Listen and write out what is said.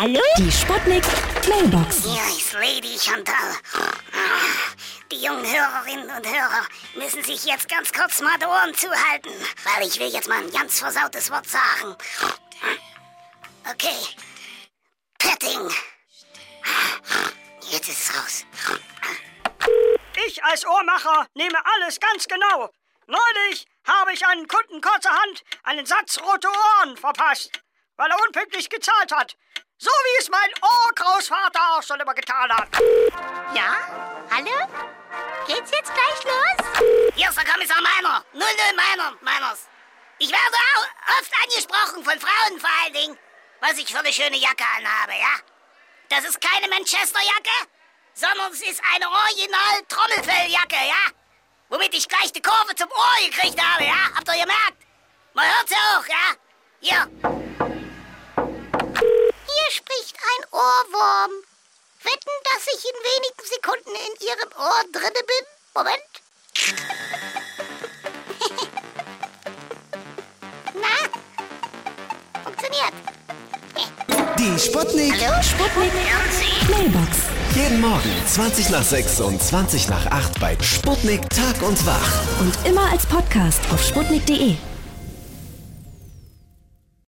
Hallo? Die Sputnik Mailbox. Hier ist Lady Chantal. Die jungen Hörerinnen und Hörer müssen sich jetzt ganz kurz mal die Ohren zuhalten, weil ich will jetzt mal ein ganz versautes Wort sagen. Okay. Petting. Jetzt ist es raus. Ich als Ohrmacher nehme alles ganz genau. Neulich habe ich einen Kunden kurzerhand einen Satz rote Ohren verpasst, weil er unpünktlich gezahlt hat. So wie es mein Ohrgroßvater auch schon immer getan hat. Ja? Hallo? Geht's jetzt gleich los? Hier ist der Kommissar Meiner. 00 Meiner, Meiners. Ich werde auch oft angesprochen von Frauen vor allen Dingen, was ich für eine schöne Jacke anhabe, ja? Das ist keine Manchester-Jacke, sondern es ist eine original Trommelfelljacke, ja? Womit ich gleich die Kurve zum Ohr gekriegt habe, ja? Habt ihr gemerkt? Man hört sie auch, ja? Hier spricht ein Ohrwurm. Wetten, dass ich in wenigen Sekunden in Ihrem Ohr drinne bin? Moment. Na? Funktioniert. Die Sputnik. Sputnik Mailbox. Jeden Morgen 20 nach 6 und 20 nach 8 bei Sputnik Tag und Wach. Und immer als Podcast auf sputnik.de.